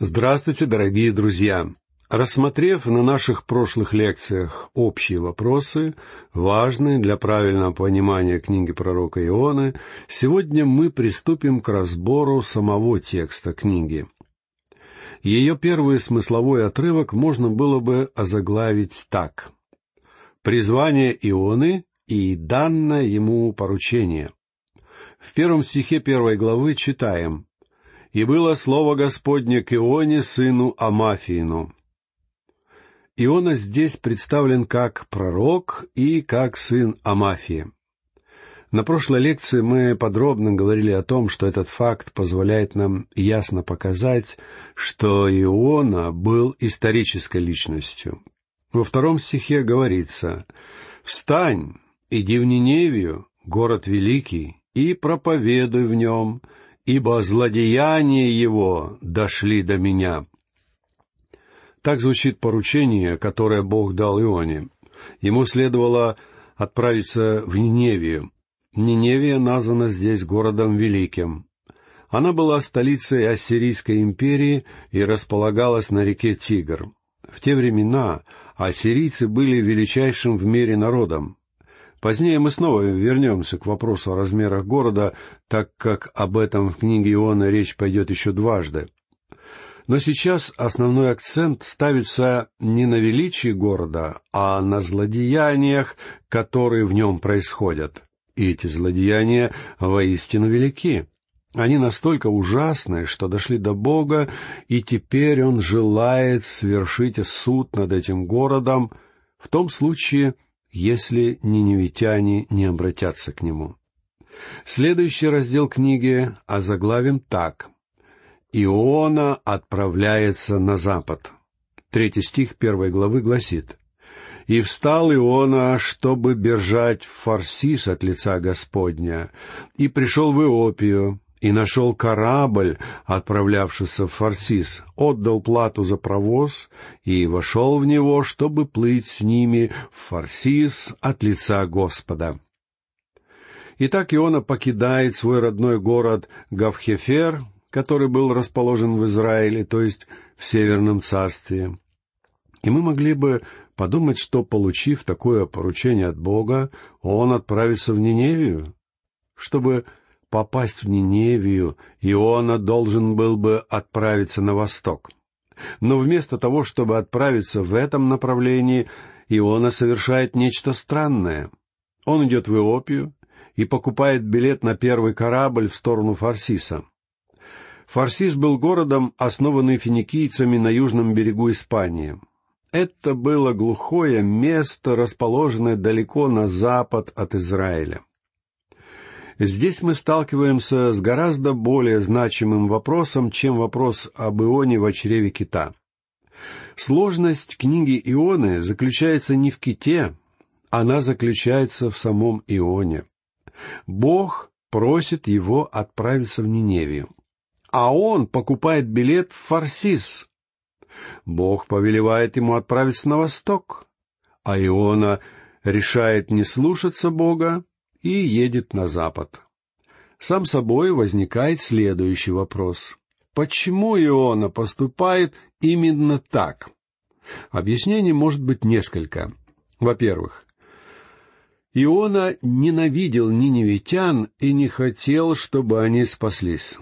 Здравствуйте, дорогие друзья! Рассмотрев на наших прошлых лекциях общие вопросы, важные для правильного понимания книги пророка Ионы, сегодня мы приступим к разбору самого текста книги. Ее первый смысловой отрывок можно было бы озаглавить так. «Призвание Ионы и данное ему поручение». В первом стихе первой главы читаем и было слово Господне к Ионе, сыну Амафиину. Иона здесь представлен как пророк и как сын Амафии. На прошлой лекции мы подробно говорили о том, что этот факт позволяет нам ясно показать, что Иона был исторической личностью. Во втором стихе говорится «Встань, иди в Ниневию, город великий, и проповедуй в нем, ибо злодеяния его дошли до меня». Так звучит поручение, которое Бог дал Ионе. Ему следовало отправиться в Ниневию. Ниневия названа здесь городом великим. Она была столицей Ассирийской империи и располагалась на реке Тигр. В те времена ассирийцы были величайшим в мире народом. Позднее мы снова вернемся к вопросу о размерах города, так как об этом в книге Иоанна речь пойдет еще дважды. Но сейчас основной акцент ставится не на величии города, а на злодеяниях, которые в нем происходят. И эти злодеяния воистину велики. Они настолько ужасны, что дошли до Бога, и теперь Он желает свершить суд над этим городом, в том случае, если ниневитяне не обратятся к нему. Следующий раздел книги озаглавим так. «Иона отправляется на запад». Третий стих первой главы гласит. «И встал Иона, чтобы бежать в Фарсис от лица Господня, и пришел в Иопию, и нашел корабль, отправлявшийся в Фарсис, отдал плату за провоз и вошел в него, чтобы плыть с ними в Фарсис от лица Господа. Итак, Иона покидает свой родной город Гавхефер, который был расположен в Израиле, то есть в Северном царстве. И мы могли бы подумать, что, получив такое поручение от Бога, он отправится в Ниневию, чтобы попасть в Ниневию, Иона должен был бы отправиться на восток. Но вместо того, чтобы отправиться в этом направлении, Иона совершает нечто странное. Он идет в Иопию и покупает билет на первый корабль в сторону Фарсиса. Фарсис был городом, основанный финикийцами на южном берегу Испании. Это было глухое место, расположенное далеко на запад от Израиля. Здесь мы сталкиваемся с гораздо более значимым вопросом, чем вопрос об Ионе в чреве кита. Сложность книги Ионы заключается не в ките, она заключается в самом Ионе. Бог просит его отправиться в Ниневию, а он покупает билет в Фарсис. Бог повелевает ему отправиться на восток, а Иона решает не слушаться Бога и едет на запад. Сам собой возникает следующий вопрос. Почему Иона поступает именно так? Объяснений может быть несколько. Во-первых, Иона ненавидел ниневитян и не хотел, чтобы они спаслись.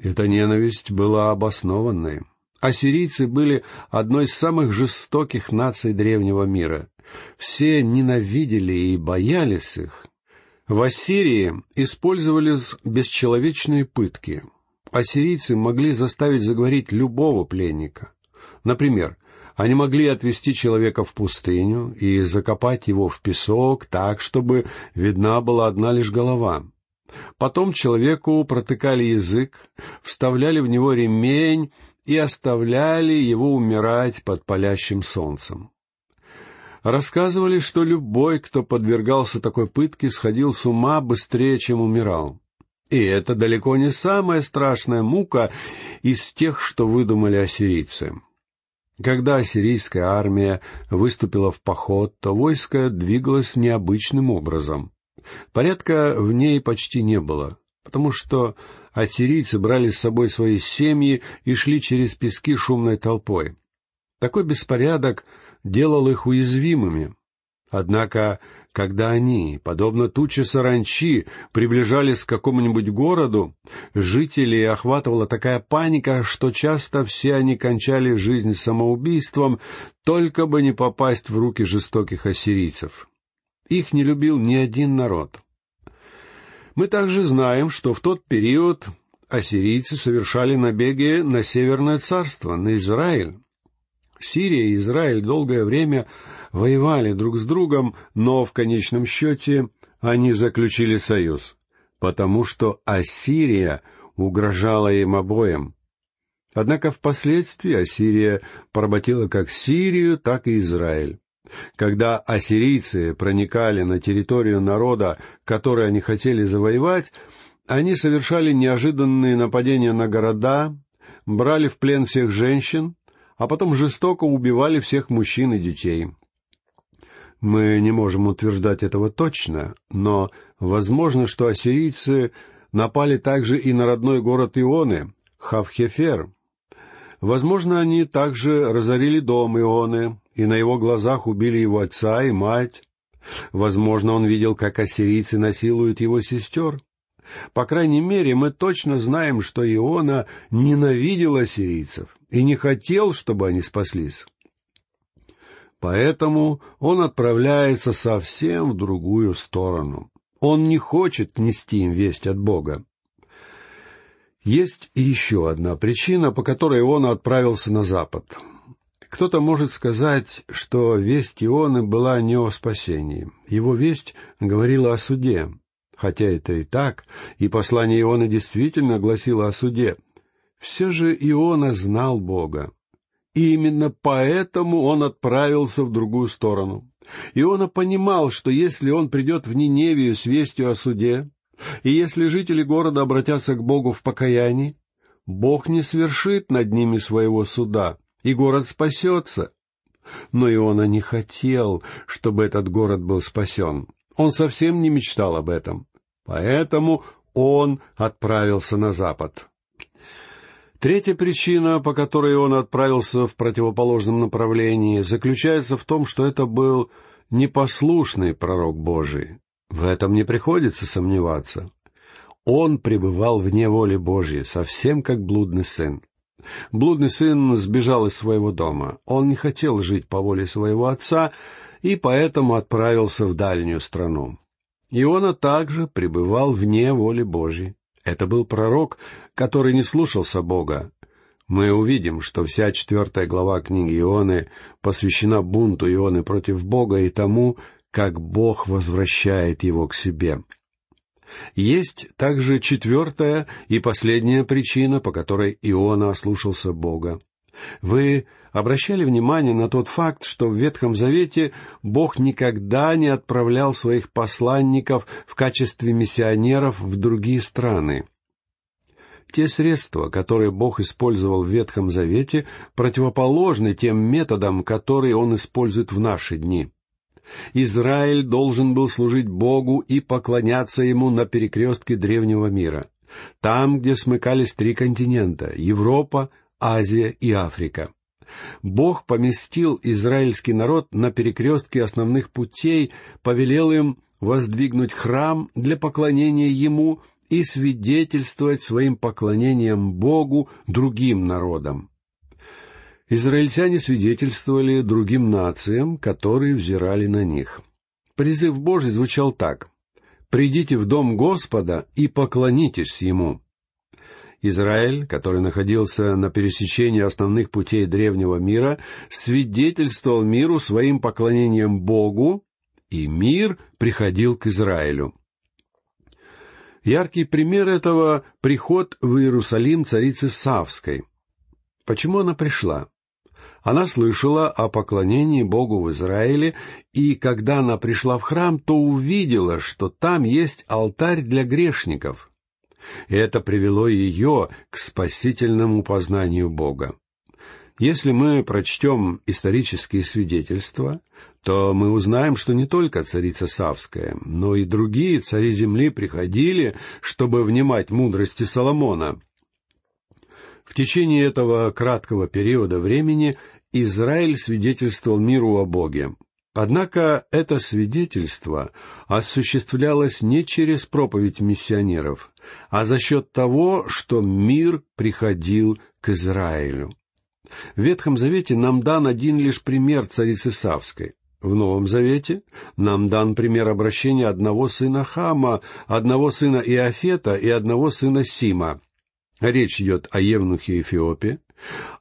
Эта ненависть была обоснованной. Ассирийцы были одной из самых жестоких наций древнего мира. Все ненавидели и боялись их. В Ассирии использовались бесчеловечные пытки. Ассирийцы могли заставить заговорить любого пленника. Например, они могли отвести человека в пустыню и закопать его в песок так, чтобы видна была одна лишь голова. Потом человеку протыкали язык, вставляли в него ремень и оставляли его умирать под палящим солнцем. Рассказывали, что любой, кто подвергался такой пытке, сходил с ума быстрее, чем умирал. И это далеко не самая страшная мука из тех, что выдумали ассирийцы. Когда ассирийская армия выступила в поход, то войско двигалось необычным образом. Порядка в ней почти не было, потому что ассирийцы брали с собой свои семьи и шли через пески шумной толпой. Такой беспорядок делал их уязвимыми. Однако, когда они, подобно туче саранчи, приближались к какому-нибудь городу, жителей охватывала такая паника, что часто все они кончали жизнь самоубийством, только бы не попасть в руки жестоких ассирийцев. Их не любил ни один народ. Мы также знаем, что в тот период ассирийцы совершали набеги на Северное царство, на Израиль. Сирия и Израиль долгое время воевали друг с другом, но в конечном счете они заключили союз, потому что Ассирия угрожала им обоим. Однако впоследствии Ассирия поработила как Сирию, так и Израиль. Когда ассирийцы проникали на территорию народа, который они хотели завоевать, они совершали неожиданные нападения на города, брали в плен всех женщин, а потом жестоко убивали всех мужчин и детей. Мы не можем утверждать этого точно, но возможно, что ассирийцы напали также и на родной город Ионы, Хавхефер. Возможно, они также разорили дом Ионы и на его глазах убили его отца и мать. Возможно, он видел, как ассирийцы насилуют его сестер. По крайней мере, мы точно знаем, что Иона ненавидел ассирийцев и не хотел, чтобы они спаслись. Поэтому он отправляется совсем в другую сторону. Он не хочет нести им весть от Бога. Есть еще одна причина, по которой он отправился на запад. Кто-то может сказать, что весть Ионы была не о спасении. Его весть говорила о суде. Хотя это и так, и послание Иона действительно гласило о суде. Все же Иона знал Бога. И именно поэтому он отправился в другую сторону. Иона понимал, что если он придет в Ниневию с вестью о суде, и если жители города обратятся к Богу в покаянии, Бог не свершит над ними своего суда, и город спасется. Но Иона не хотел, чтобы этот город был спасен. Он совсем не мечтал об этом. Поэтому он отправился на запад. Третья причина, по которой он отправился в противоположном направлении, заключается в том, что это был непослушный пророк Божий. В этом не приходится сомневаться. Он пребывал вне воли Божьей, совсем как блудный сын. Блудный сын сбежал из своего дома. Он не хотел жить по воле своего отца и поэтому отправился в дальнюю страну. Иона также пребывал вне воли Божьей. Это был пророк, который не слушался Бога. Мы увидим, что вся четвертая глава книги Ионы посвящена бунту Ионы против Бога и тому, как Бог возвращает его к себе. Есть также четвертая и последняя причина, по которой Иона ослушался Бога. Вы обращали внимание на тот факт, что в Ветхом Завете Бог никогда не отправлял своих посланников в качестве миссионеров в другие страны. Те средства, которые Бог использовал в Ветхом Завете, противоположны тем методам, которые Он использует в наши дни. Израиль должен был служить Богу и поклоняться Ему на перекрестке древнего мира. Там, где смыкались три континента — Европа, Азия и Африка. Бог поместил израильский народ на перекрестке основных путей, повелел им воздвигнуть храм для поклонения Ему и свидетельствовать своим поклонением Богу другим народам. Израильтяне свидетельствовали другим нациям, которые взирали на них. Призыв Божий звучал так «Придите в дом Господа и поклонитесь Ему». Израиль, который находился на пересечении основных путей древнего мира, свидетельствовал миру своим поклонением Богу, и мир приходил к Израилю. Яркий пример этого — приход в Иерусалим царицы Савской. Почему она пришла? Она слышала о поклонении Богу в Израиле, и когда она пришла в храм, то увидела, что там есть алтарь для грешников и это привело ее к спасительному познанию Бога. Если мы прочтем исторические свидетельства, то мы узнаем, что не только царица Савская, но и другие цари земли приходили, чтобы внимать мудрости Соломона. В течение этого краткого периода времени Израиль свидетельствовал миру о Боге. Однако это свидетельство осуществлялось не через проповедь миссионеров, а за счет того, что мир приходил к Израилю. В Ветхом Завете нам дан один лишь пример царицы Савской. В Новом Завете нам дан пример обращения одного сына Хама, одного сына Иофета и одного сына Сима. Речь идет о Евнухе Эфиопе,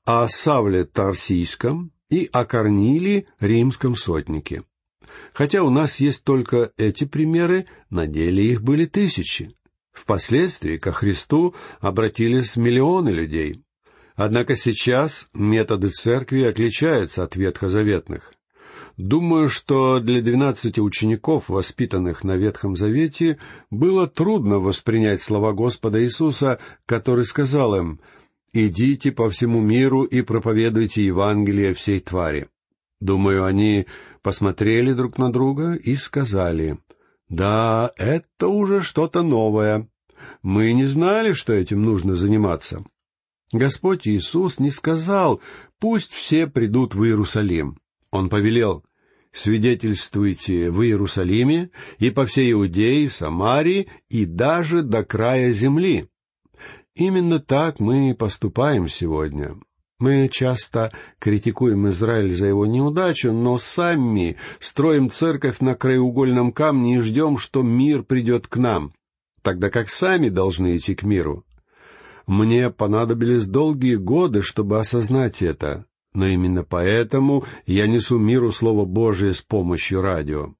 о Савле Тарсийском и о Корнилии римском сотнике. Хотя у нас есть только эти примеры, на деле их были тысячи. Впоследствии ко Христу обратились миллионы людей. Однако сейчас методы церкви отличаются от ветхозаветных. Думаю, что для двенадцати учеников, воспитанных на Ветхом Завете, было трудно воспринять слова Господа Иисуса, который сказал им «Идите по всему миру и проповедуйте Евангелие всей твари». Думаю, они посмотрели друг на друга и сказали «Да, это уже что-то новое. Мы не знали, что этим нужно заниматься». Господь Иисус не сказал «пусть все придут в Иерусалим». Он повелел «свидетельствуйте в Иерусалиме и по всей Иудее, Самарии и даже до края земли». Именно так мы поступаем сегодня. Мы часто критикуем Израиль за его неудачу, но сами строим церковь на краеугольном камне и ждем, что мир придет к нам, тогда как сами должны идти к миру. Мне понадобились долгие годы, чтобы осознать это, но именно поэтому я несу миру Слово Божие с помощью радио.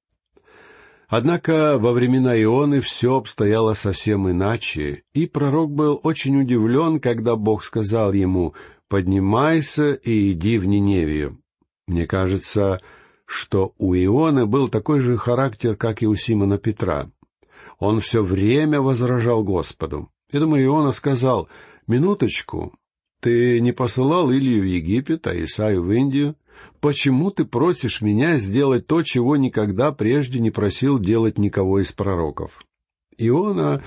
Однако во времена Ионы все обстояло совсем иначе, и пророк был очень удивлен, когда Бог сказал ему «Поднимайся и иди в Ниневию». Мне кажется, что у Ионы был такой же характер, как и у Симона Петра. Он все время возражал Господу. Я думаю, Иона сказал, «Минуточку, ты не посылал Илью в Египет, а Исаю в Индию? Почему ты просишь меня сделать то, чего никогда прежде не просил делать никого из пророков?» Иона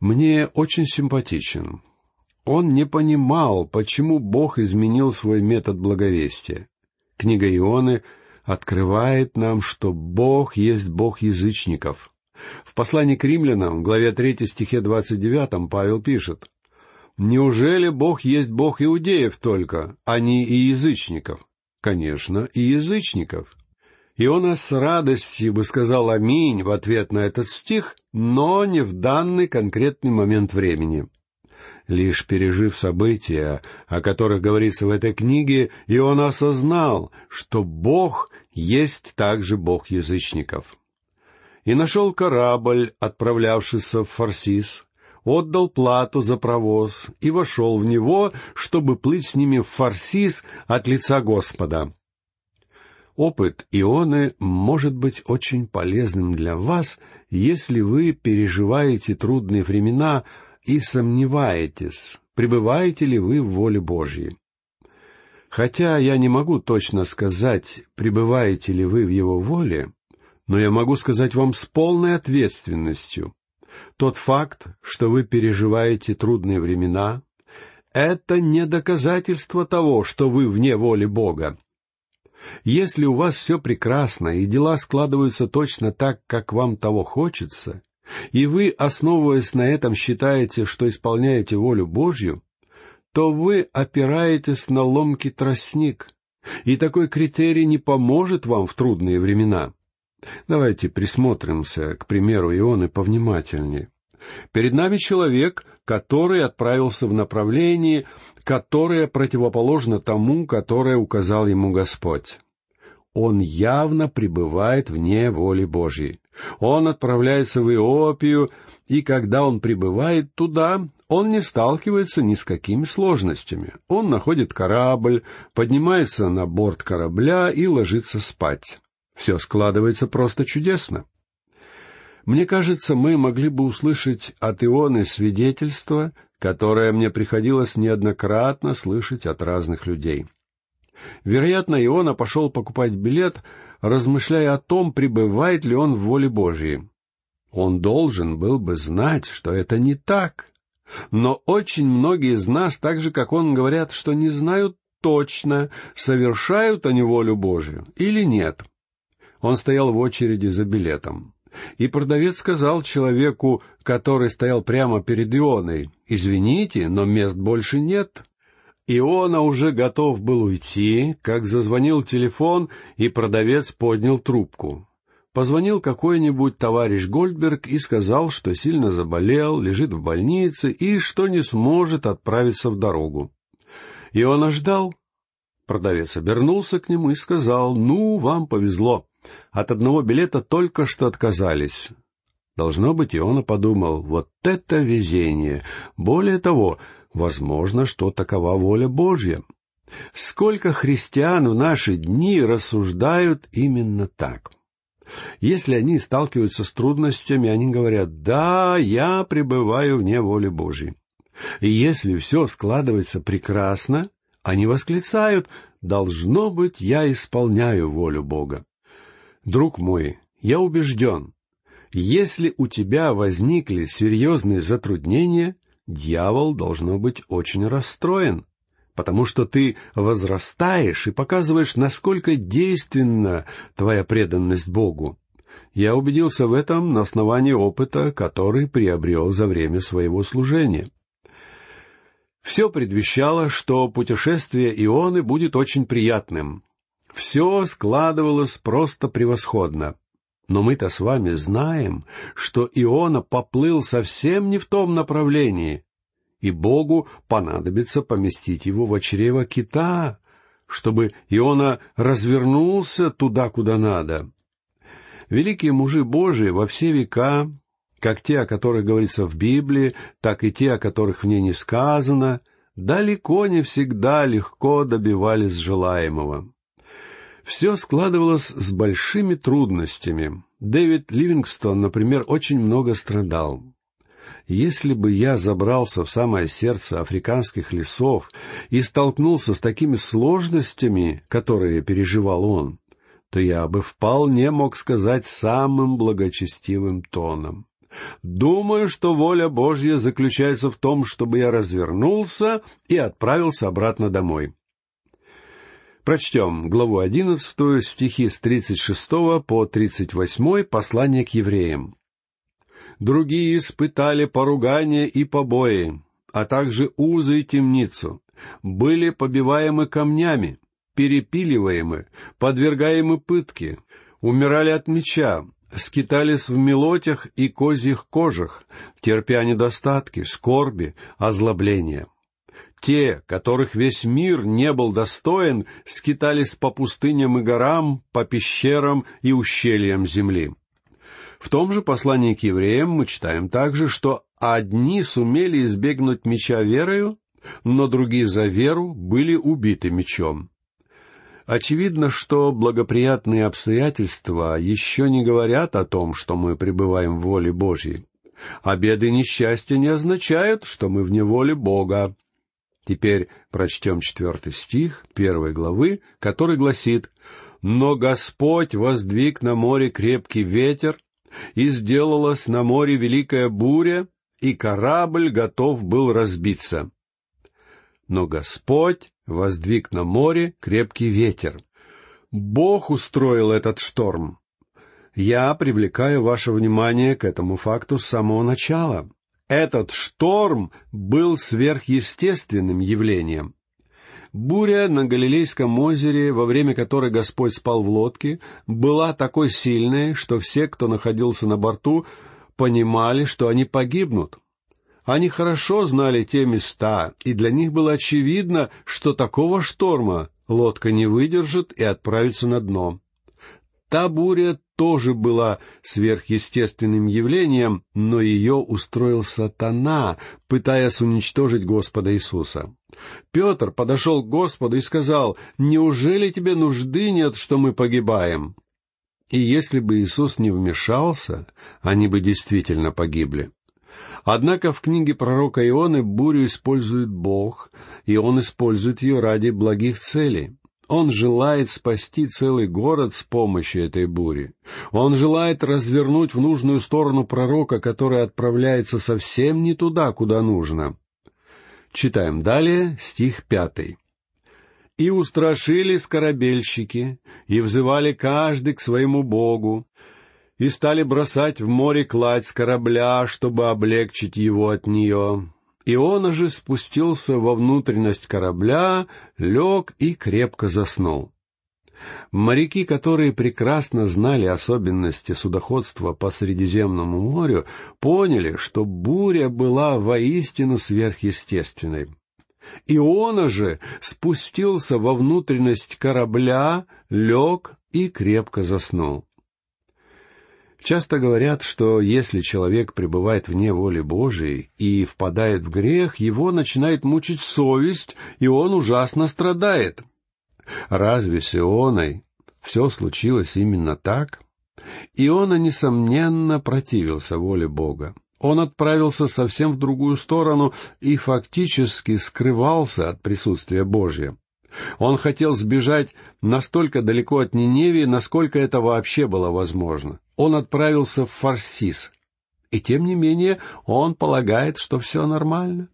мне очень симпатичен. Он не понимал, почему Бог изменил свой метод благовестия. Книга Ионы открывает нам, что Бог есть Бог язычников — в послании к римлянам, главе 3 стихе 29, Павел пишет, «Неужели Бог есть Бог иудеев только, а не и язычников?» Конечно, и язычников. И он с радостью бы сказал «Аминь» в ответ на этот стих, но не в данный конкретный момент времени. Лишь пережив события, о которых говорится в этой книге, и он осознал, что Бог есть также Бог язычников и нашел корабль, отправлявшийся в Фарсис, отдал плату за провоз и вошел в него, чтобы плыть с ними в Фарсис от лица Господа. Опыт Ионы может быть очень полезным для вас, если вы переживаете трудные времена и сомневаетесь, пребываете ли вы в воле Божьей. Хотя я не могу точно сказать, пребываете ли вы в Его воле, но я могу сказать вам с полной ответственностью, тот факт, что вы переживаете трудные времена, это не доказательство того, что вы вне воли Бога. Если у вас все прекрасно, и дела складываются точно так, как вам того хочется, и вы, основываясь на этом, считаете, что исполняете волю Божью, то вы опираетесь на ломкий тростник, и такой критерий не поможет вам в трудные времена. Давайте присмотримся к примеру Ионы повнимательнее. Перед нами человек, который отправился в направлении, которое противоположно тому, которое указал ему Господь. Он явно пребывает вне воли Божьей. Он отправляется в Иопию, и когда он прибывает туда, он не сталкивается ни с какими сложностями. Он находит корабль, поднимается на борт корабля и ложится спать. Все складывается просто чудесно. Мне кажется, мы могли бы услышать от Ионы свидетельство, которое мне приходилось неоднократно слышать от разных людей. Вероятно, Иона пошел покупать билет, размышляя о том, пребывает ли он в воле Божьей. Он должен был бы знать, что это не так. Но очень многие из нас, так же как он, говорят, что не знают точно, совершают они волю Божью или нет. Он стоял в очереди за билетом. И продавец сказал человеку, который стоял прямо перед Ионой, «Извините, но мест больше нет». Иона уже готов был уйти, как зазвонил телефон, и продавец поднял трубку. Позвонил какой-нибудь товарищ Гольдберг и сказал, что сильно заболел, лежит в больнице и что не сможет отправиться в дорогу. Иона ждал. Продавец обернулся к нему и сказал, «Ну, вам повезло. От одного билета только что отказались». Должно быть, Иона подумал, «Вот это везение! Более того, возможно, что такова воля Божья». Сколько христиан в наши дни рассуждают именно так. Если они сталкиваются с трудностями, они говорят «Да, я пребываю вне воли Божьей». И если все складывается прекрасно, они восклицают «Должно быть, я исполняю волю Бога». Друг мой, я убежден, если у тебя возникли серьезные затруднения, дьявол должно быть очень расстроен, потому что ты возрастаешь и показываешь, насколько действенна твоя преданность Богу. Я убедился в этом на основании опыта, который приобрел за время своего служения. Все предвещало, что путешествие Ионы будет очень приятным. Все складывалось просто превосходно. Но мы-то с вами знаем, что Иона поплыл совсем не в том направлении, и Богу понадобится поместить его в чрево кита, чтобы Иона развернулся туда, куда надо. Великие мужи Божии во все века как те, о которых говорится в Библии, так и те, о которых в ней не сказано, далеко не всегда легко добивались желаемого. Все складывалось с большими трудностями. Дэвид Ливингстон, например, очень много страдал. Если бы я забрался в самое сердце африканских лесов и столкнулся с такими сложностями, которые переживал он, то я бы вполне мог сказать самым благочестивым тоном. Думаю, что воля Божья заключается в том, чтобы я развернулся и отправился обратно домой. Прочтем главу одиннадцатую, стихи с тридцать шестого по тридцать восьмой послание к евреям. «Другие испытали поругание и побои, а также узы и темницу, были побиваемы камнями, перепиливаемы, подвергаемы пытке, умирали от меча, скитались в мелотях и козьих кожах, терпя недостатки, скорби, озлобления. Те, которых весь мир не был достоин, скитались по пустыням и горам, по пещерам и ущельям земли. В том же послании к евреям мы читаем также, что одни сумели избегнуть меча верою, но другие за веру были убиты мечом. Очевидно, что благоприятные обстоятельства еще не говорят о том, что мы пребываем в воле Божьей. Беды и несчастья не означают, что мы в неволе Бога. Теперь прочтем четвертый стих первой главы, который гласит «Но Господь воздвиг на море крепкий ветер, и сделалась на море великая буря, и корабль готов был разбиться. Но Господь воздвиг на море крепкий ветер. Бог устроил этот шторм. Я привлекаю ваше внимание к этому факту с самого начала. Этот шторм был сверхъестественным явлением. Буря на Галилейском озере, во время которой Господь спал в лодке, была такой сильной, что все, кто находился на борту, понимали, что они погибнут. Они хорошо знали те места, и для них было очевидно, что такого шторма лодка не выдержит и отправится на дно. Та буря тоже была сверхъестественным явлением, но ее устроил сатана, пытаясь уничтожить Господа Иисуса. Петр подошел к Господу и сказал, «Неужели тебе нужды нет, что мы погибаем?» И если бы Иисус не вмешался, они бы действительно погибли. Однако в книге пророка Ионы бурю использует Бог, и он использует ее ради благих целей. Он желает спасти целый город с помощью этой бури. Он желает развернуть в нужную сторону пророка, который отправляется совсем не туда, куда нужно. Читаем далее стих пятый. «И устрашили скоробельщики, и взывали каждый к своему богу, и стали бросать в море кладь с корабля, чтобы облегчить его от нее. Иона же спустился во внутренность корабля, лег и крепко заснул. Моряки, которые прекрасно знали особенности судоходства по Средиземному морю, поняли, что буря была воистину сверхъестественной. Иона же спустился во внутренность корабля, лег и крепко заснул. Часто говорят, что если человек пребывает вне воли Божией и впадает в грех, его начинает мучить совесть, и он ужасно страдает. Разве с Ионой все случилось именно так? Иона, несомненно, противился воле Бога. Он отправился совсем в другую сторону и фактически скрывался от присутствия Божьего. Он хотел сбежать настолько далеко от Ниневии, насколько это вообще было возможно. Он отправился в Фарсис. И тем не менее он полагает, что все нормально.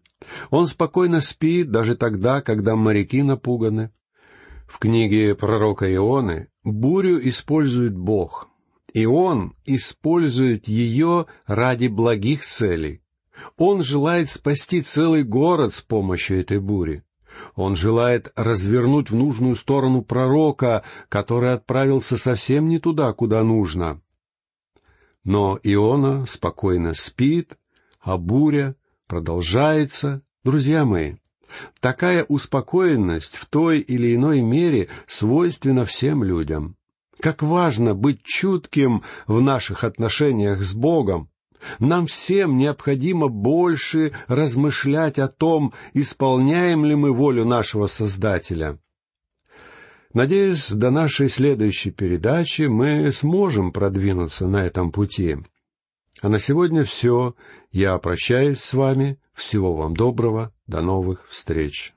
Он спокойно спит даже тогда, когда моряки напуганы. В книге пророка Ионы бурю использует Бог, и он использует ее ради благих целей. Он желает спасти целый город с помощью этой бури. Он желает развернуть в нужную сторону пророка, который отправился совсем не туда, куда нужно. Но Иона спокойно спит, а буря продолжается. Друзья мои, такая успокоенность в той или иной мере свойственна всем людям. Как важно быть чутким в наших отношениях с Богом, нам всем необходимо больше размышлять о том, исполняем ли мы волю нашего Создателя. Надеюсь, до нашей следующей передачи мы сможем продвинуться на этом пути. А на сегодня все. Я прощаюсь с вами. Всего вам доброго. До новых встреч.